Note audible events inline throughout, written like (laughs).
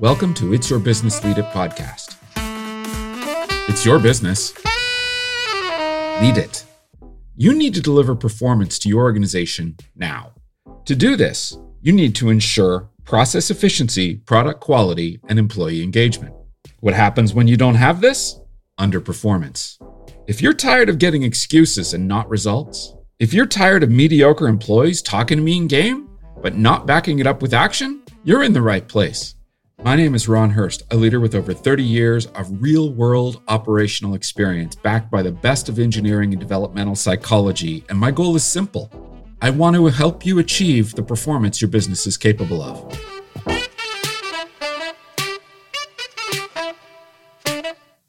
Welcome to It's Your Business Lead It podcast. It's your business. Lead it. You need to deliver performance to your organization now. To do this, you need to ensure process efficiency, product quality, and employee engagement. What happens when you don't have this? Underperformance. If you're tired of getting excuses and not results, if you're tired of mediocre employees talking to me in game, but not backing it up with action, you're in the right place. My name is Ron Hurst, a leader with over 30 years of real world operational experience backed by the best of engineering and developmental psychology. And my goal is simple I want to help you achieve the performance your business is capable of.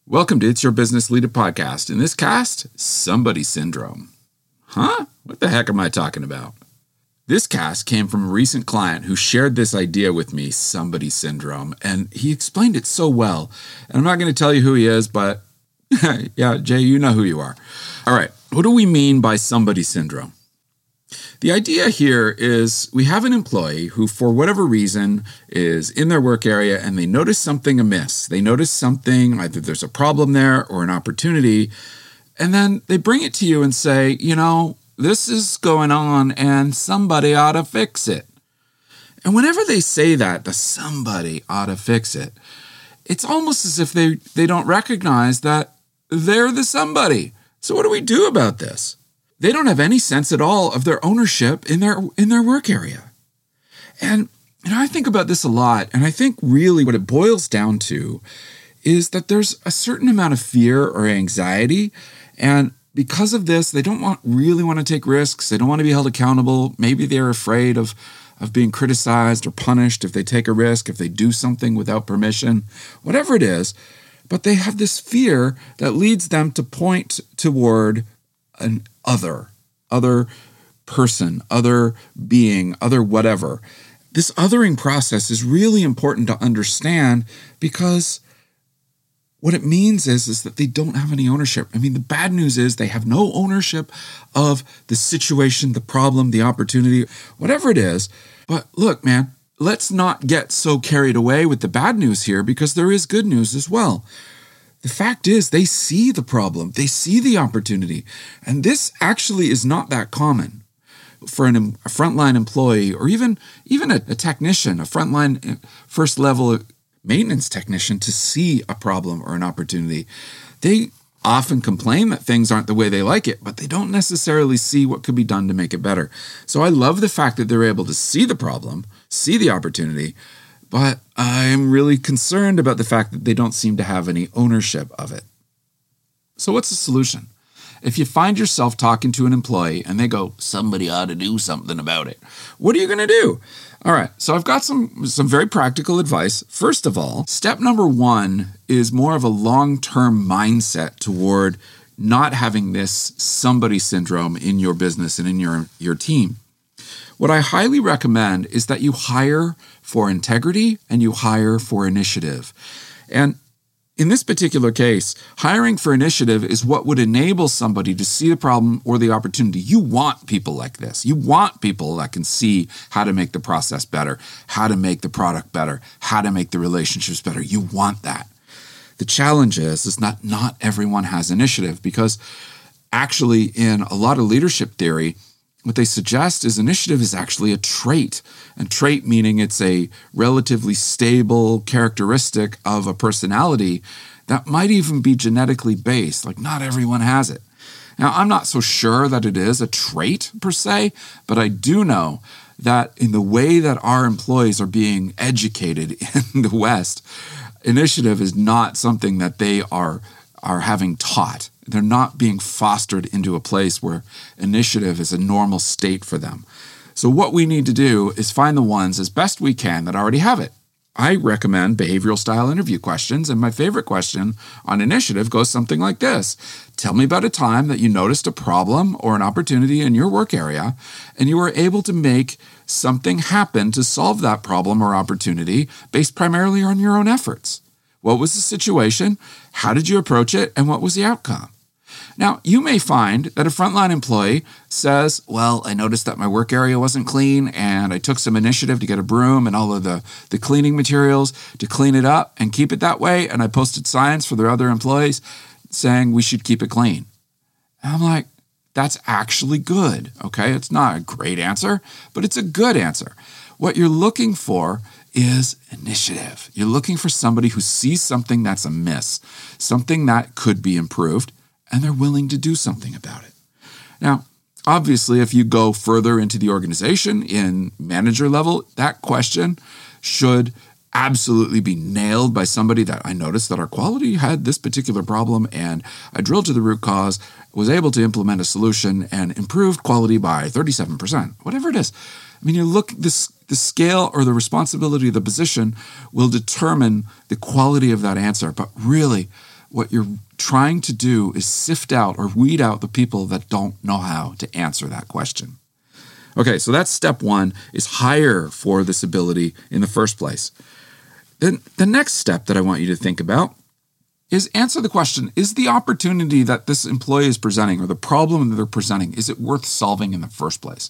Welcome to It's Your Business Lead It podcast. In this cast, somebody syndrome. Huh? What the heck am I talking about? This cast came from a recent client who shared this idea with me, somebody syndrome, and he explained it so well. And I'm not going to tell you who he is, but (laughs) yeah, Jay, you know who you are. All right, what do we mean by somebody syndrome? The idea here is we have an employee who, for whatever reason, is in their work area and they notice something amiss. They notice something, either there's a problem there or an opportunity, and then they bring it to you and say, you know, this is going on and somebody ought to fix it. And whenever they say that, the somebody ought to fix it, it's almost as if they, they don't recognize that they're the somebody. So what do we do about this? They don't have any sense at all of their ownership in their in their work area. And know, I think about this a lot, and I think really what it boils down to is that there's a certain amount of fear or anxiety, and because of this, they don't want really want to take risks. They don't want to be held accountable. Maybe they're afraid of of being criticized or punished if they take a risk, if they do something without permission, whatever it is. But they have this fear that leads them to point toward an other, other person, other being, other whatever. This othering process is really important to understand because what it means is, is that they don't have any ownership. I mean, the bad news is they have no ownership of the situation, the problem, the opportunity, whatever it is. But look, man, let's not get so carried away with the bad news here because there is good news as well. The fact is, they see the problem, they see the opportunity. And this actually is not that common for an, a frontline employee or even, even a, a technician, a frontline uh, first level maintenance technician to see a problem or an opportunity. They often complain that things aren't the way they like it, but they don't necessarily see what could be done to make it better. So I love the fact that they're able to see the problem, see the opportunity, but I'm really concerned about the fact that they don't seem to have any ownership of it. So, what's the solution? If you find yourself talking to an employee and they go, somebody ought to do something about it, what are you going to do? All right, so I've got some some very practical advice. First of all, step number 1 is more of a long-term mindset toward not having this somebody syndrome in your business and in your your team. What I highly recommend is that you hire for integrity and you hire for initiative. And in this particular case, hiring for initiative is what would enable somebody to see the problem or the opportunity. You want people like this. You want people that can see how to make the process better, how to make the product better, how to make the relationships better. You want that. The challenge is, is not not everyone has initiative because actually in a lot of leadership theory, what they suggest is initiative is actually a trait. And trait meaning it's a relatively stable characteristic of a personality that might even be genetically based. Like, not everyone has it. Now, I'm not so sure that it is a trait per se, but I do know that in the way that our employees are being educated (laughs) in the West, initiative is not something that they are, are having taught. They're not being fostered into a place where initiative is a normal state for them. So, what we need to do is find the ones as best we can that already have it. I recommend behavioral style interview questions, and my favorite question on initiative goes something like this Tell me about a time that you noticed a problem or an opportunity in your work area, and you were able to make something happen to solve that problem or opportunity based primarily on your own efforts. What was the situation? How did you approach it? And what was the outcome? Now, you may find that a frontline employee says, Well, I noticed that my work area wasn't clean, and I took some initiative to get a broom and all of the, the cleaning materials to clean it up and keep it that way. And I posted signs for their other employees saying we should keep it clean. And I'm like, That's actually good. Okay. It's not a great answer, but it's a good answer. What you're looking for is initiative. You're looking for somebody who sees something that's amiss, something that could be improved, and they're willing to do something about it. Now, obviously, if you go further into the organization in manager level, that question should absolutely be nailed by somebody that I noticed that our quality had this particular problem and I drilled to the root cause, was able to implement a solution and improved quality by 37%, whatever it is. I mean, you look this the scale or the responsibility of the position will determine the quality of that answer. But really, what you're trying to do is sift out or weed out the people that don't know how to answer that question. Okay, so that's step one is hire for this ability in the first place. Then the next step that I want you to think about is answer the question is the opportunity that this employee is presenting or the problem that they're presenting is it worth solving in the first place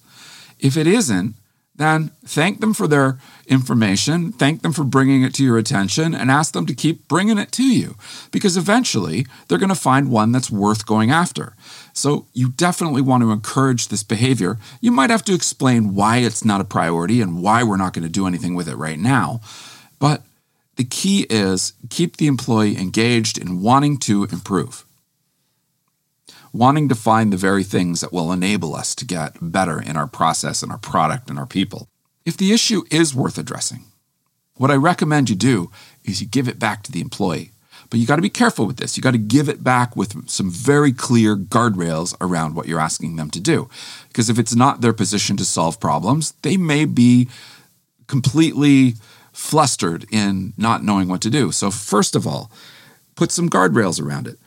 if it isn't then thank them for their information, thank them for bringing it to your attention, and ask them to keep bringing it to you because eventually they're going to find one that's worth going after. So, you definitely want to encourage this behavior. You might have to explain why it's not a priority and why we're not going to do anything with it right now. But the key is keep the employee engaged in wanting to improve wanting to find the very things that will enable us to get better in our process and our product and our people. If the issue is worth addressing, what I recommend you do is you give it back to the employee. But you got to be careful with this. You got to give it back with some very clear guardrails around what you're asking them to do. Because if it's not their position to solve problems, they may be completely flustered in not knowing what to do. So, first of all, put some guardrails around it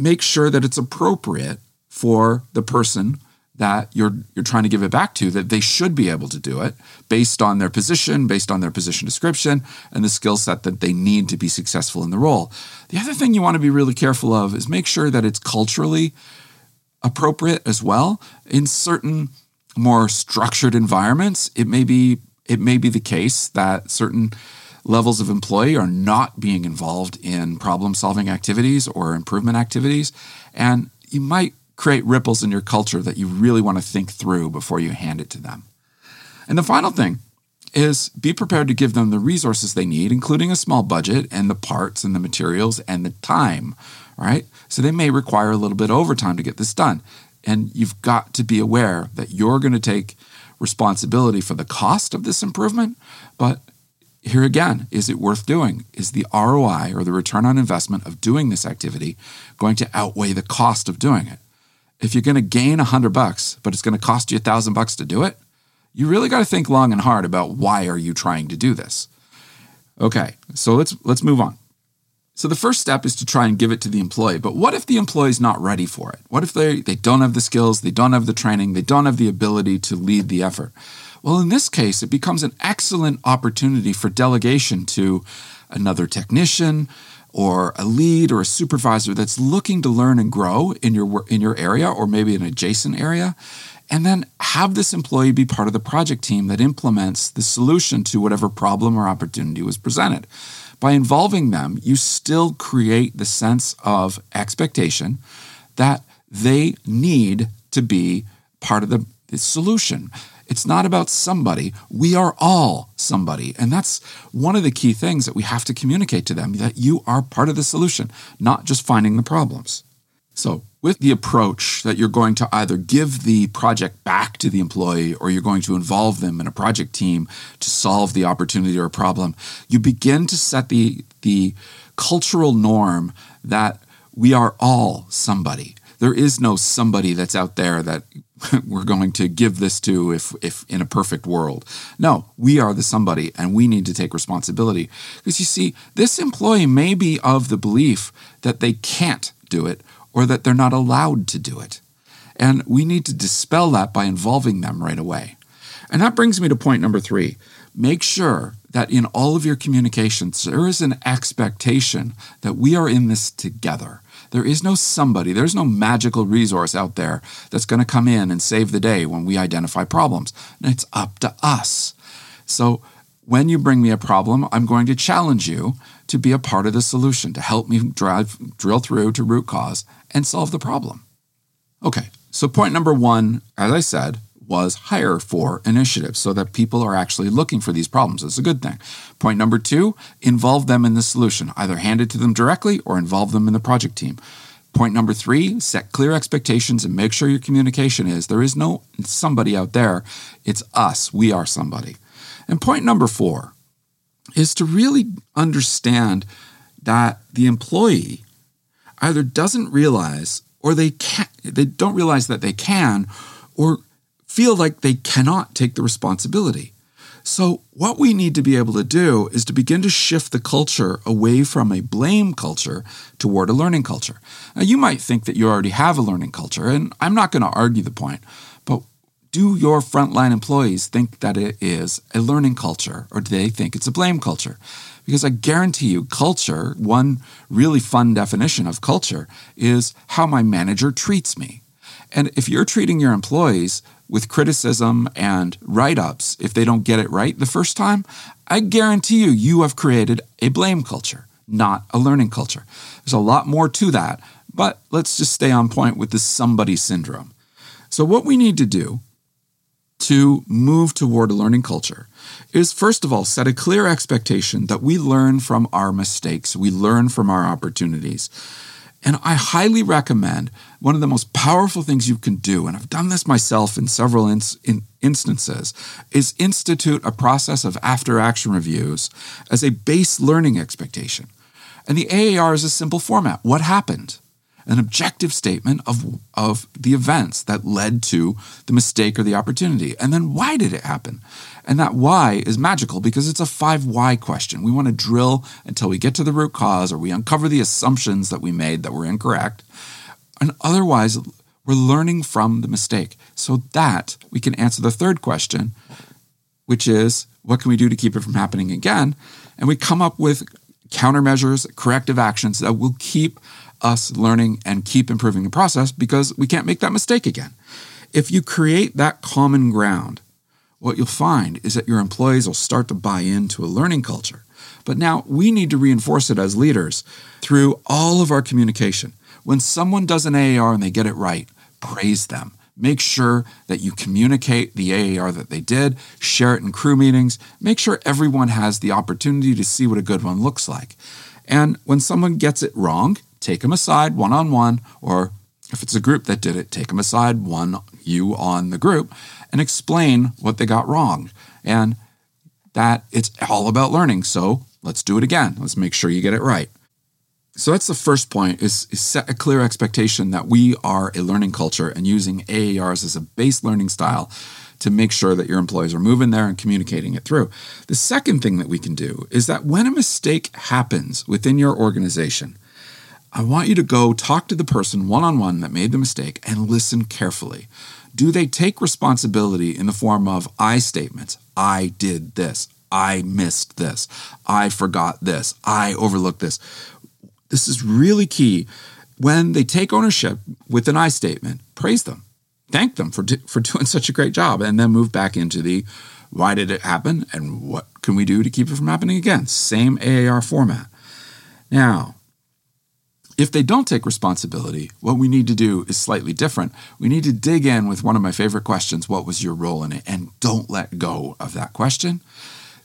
make sure that it's appropriate for the person that you're you're trying to give it back to that they should be able to do it based on their position based on their position description and the skill set that they need to be successful in the role. The other thing you want to be really careful of is make sure that it's culturally appropriate as well. In certain more structured environments it may be it may be the case that certain levels of employee are not being involved in problem solving activities or improvement activities. And you might create ripples in your culture that you really want to think through before you hand it to them. And the final thing is be prepared to give them the resources they need, including a small budget and the parts and the materials and the time, right? So they may require a little bit of overtime to get this done. And you've got to be aware that you're going to take responsibility for the cost of this improvement, but here again, is it worth doing? Is the ROI or the return on investment of doing this activity going to outweigh the cost of doing it? If you're going to gain a hundred bucks, but it's going to cost you a thousand bucks to do it, you really got to think long and hard about why are you trying to do this. Okay, so let's let's move on. So the first step is to try and give it to the employee. But what if the employee's not ready for it? What if they, they don't have the skills, they don't have the training, they don't have the ability to lead the effort? Well, in this case, it becomes an excellent opportunity for delegation to another technician or a lead or a supervisor that's looking to learn and grow in your in your area or maybe an adjacent area and then have this employee be part of the project team that implements the solution to whatever problem or opportunity was presented. By involving them, you still create the sense of expectation that they need to be part of the, the solution. It's not about somebody. We are all somebody. And that's one of the key things that we have to communicate to them that you are part of the solution, not just finding the problems. So, with the approach that you're going to either give the project back to the employee or you're going to involve them in a project team to solve the opportunity or problem, you begin to set the, the cultural norm that we are all somebody. There is no somebody that's out there that (laughs) we're going to give this to if if in a perfect world. No, we are the somebody and we need to take responsibility. Because you see, this employee may be of the belief that they can't do it or that they're not allowed to do it. And we need to dispel that by involving them right away. And that brings me to point number 3. Make sure that in all of your communications there is an expectation that we are in this together There is no somebody, there's no magical resource out there that's going to come in and save the day when we identify problems. And it's up to us. So when you bring me a problem, I'm going to challenge you to be a part of the solution, to help me drive, drill through to root cause and solve the problem. Okay, so point number one, as I said, was hire for initiatives so that people are actually looking for these problems. It's a good thing. Point number two, involve them in the solution, either hand it to them directly or involve them in the project team. Point number three, set clear expectations and make sure your communication is there is no somebody out there, it's us. We are somebody. And point number four is to really understand that the employee either doesn't realize or they can't, they don't realize that they can or feel like they cannot take the responsibility. So, what we need to be able to do is to begin to shift the culture away from a blame culture toward a learning culture. Now, you might think that you already have a learning culture, and I'm not going to argue the point, but do your frontline employees think that it is a learning culture, or do they think it's a blame culture? Because I guarantee you, culture, one really fun definition of culture, is how my manager treats me. And if you're treating your employees with criticism and write ups if they don't get it right the first time, I guarantee you, you have created a blame culture, not a learning culture. There's a lot more to that, but let's just stay on point with the somebody syndrome. So, what we need to do to move toward a learning culture is first of all set a clear expectation that we learn from our mistakes, we learn from our opportunities. And I highly recommend one of the most powerful things you can do, and I've done this myself in several in, in instances, is institute a process of after action reviews as a base learning expectation. And the AAR is a simple format. What happened? An objective statement of, of the events that led to the mistake or the opportunity. And then why did it happen? And that why is magical because it's a five why question. We want to drill until we get to the root cause or we uncover the assumptions that we made that were incorrect. And otherwise, we're learning from the mistake so that we can answer the third question, which is what can we do to keep it from happening again? And we come up with countermeasures, corrective actions that will keep us learning and keep improving the process because we can't make that mistake again. If you create that common ground, what you'll find is that your employees will start to buy into a learning culture. But now we need to reinforce it as leaders through all of our communication. When someone does an AAR and they get it right, praise them. Make sure that you communicate the AAR that they did, share it in crew meetings, make sure everyone has the opportunity to see what a good one looks like. And when someone gets it wrong, take them aside one on one, or if it's a group that did it, take them aside one, you on the group, and explain what they got wrong. And that it's all about learning. So let's do it again. Let's make sure you get it right. So that's the first point is, is, set a clear expectation that we are a learning culture and using AARs as a base learning style to make sure that your employees are moving there and communicating it through. The second thing that we can do is that when a mistake happens within your organization, I want you to go talk to the person one on one that made the mistake and listen carefully. Do they take responsibility in the form of I statements? I did this. I missed this. I forgot this. I overlooked this. This is really key. When they take ownership with an I statement, praise them, thank them for, for (laughs) doing such a great job, and then move back into the why did it happen and what can we do to keep it from happening again? Same AAR format. Now, if they don't take responsibility, what we need to do is slightly different. We need to dig in with one of my favorite questions what was your role in it? And don't let go of that question.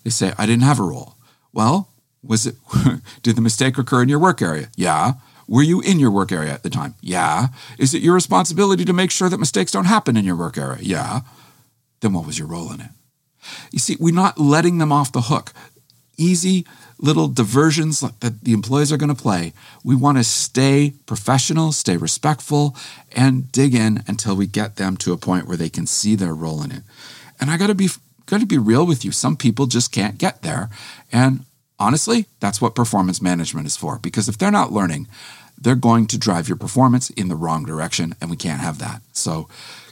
They say, I didn't have a role. Well, was it, (laughs) did the mistake occur in your work area? Yeah. Were you in your work area at the time? Yeah. Is it your responsibility to make sure that mistakes don't happen in your work area? Yeah. Then what was your role in it? You see, we're not letting them off the hook. Easy, little diversions that the employees are going to play. We want to stay professional, stay respectful, and dig in until we get them to a point where they can see their role in it. And I got to be got to be real with you. Some people just can't get there, and honestly, that's what performance management is for. Because if they're not learning, they're going to drive your performance in the wrong direction, and we can't have that. So.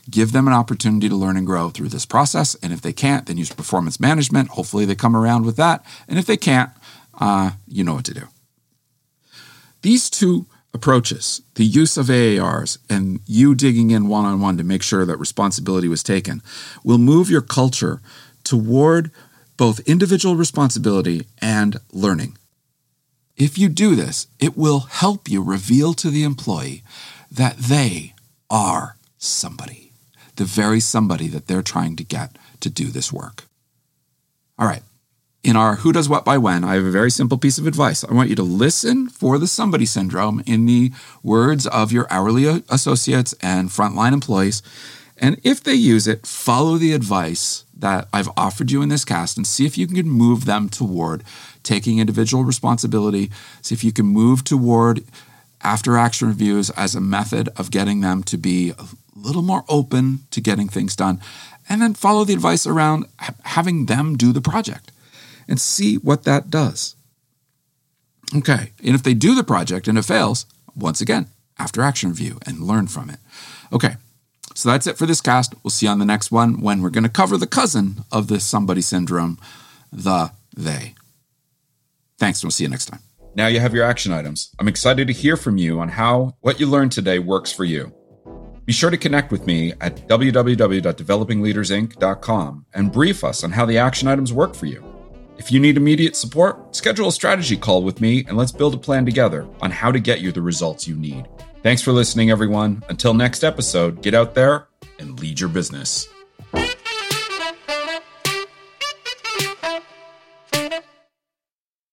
Give them an opportunity to learn and grow through this process. And if they can't, then use performance management. Hopefully, they come around with that. And if they can't, uh, you know what to do. These two approaches, the use of AARs, and you digging in one on one to make sure that responsibility was taken will move your culture toward both individual responsibility and learning. If you do this, it will help you reveal to the employee that they are somebody, the very somebody that they're trying to get to do this work. All right. In our Who Does What by When, I have a very simple piece of advice. I want you to listen for the somebody syndrome in the words of your hourly associates and frontline employees. And if they use it, follow the advice that I've offered you in this cast and see if you can move them toward taking individual responsibility. See if you can move toward after action reviews as a method of getting them to be little more open to getting things done. And then follow the advice around having them do the project and see what that does. Okay, and if they do the project and it fails, once again, after action review and learn from it. Okay, so that's it for this cast. We'll see you on the next one when we're going to cover the cousin of the somebody syndrome, the they. Thanks, and we'll see you next time. Now you have your action items. I'm excited to hear from you on how what you learned today works for you. Be sure to connect with me at www.developingleadersinc.com and brief us on how the action items work for you. If you need immediate support, schedule a strategy call with me and let's build a plan together on how to get you the results you need. Thanks for listening, everyone. Until next episode, get out there and lead your business.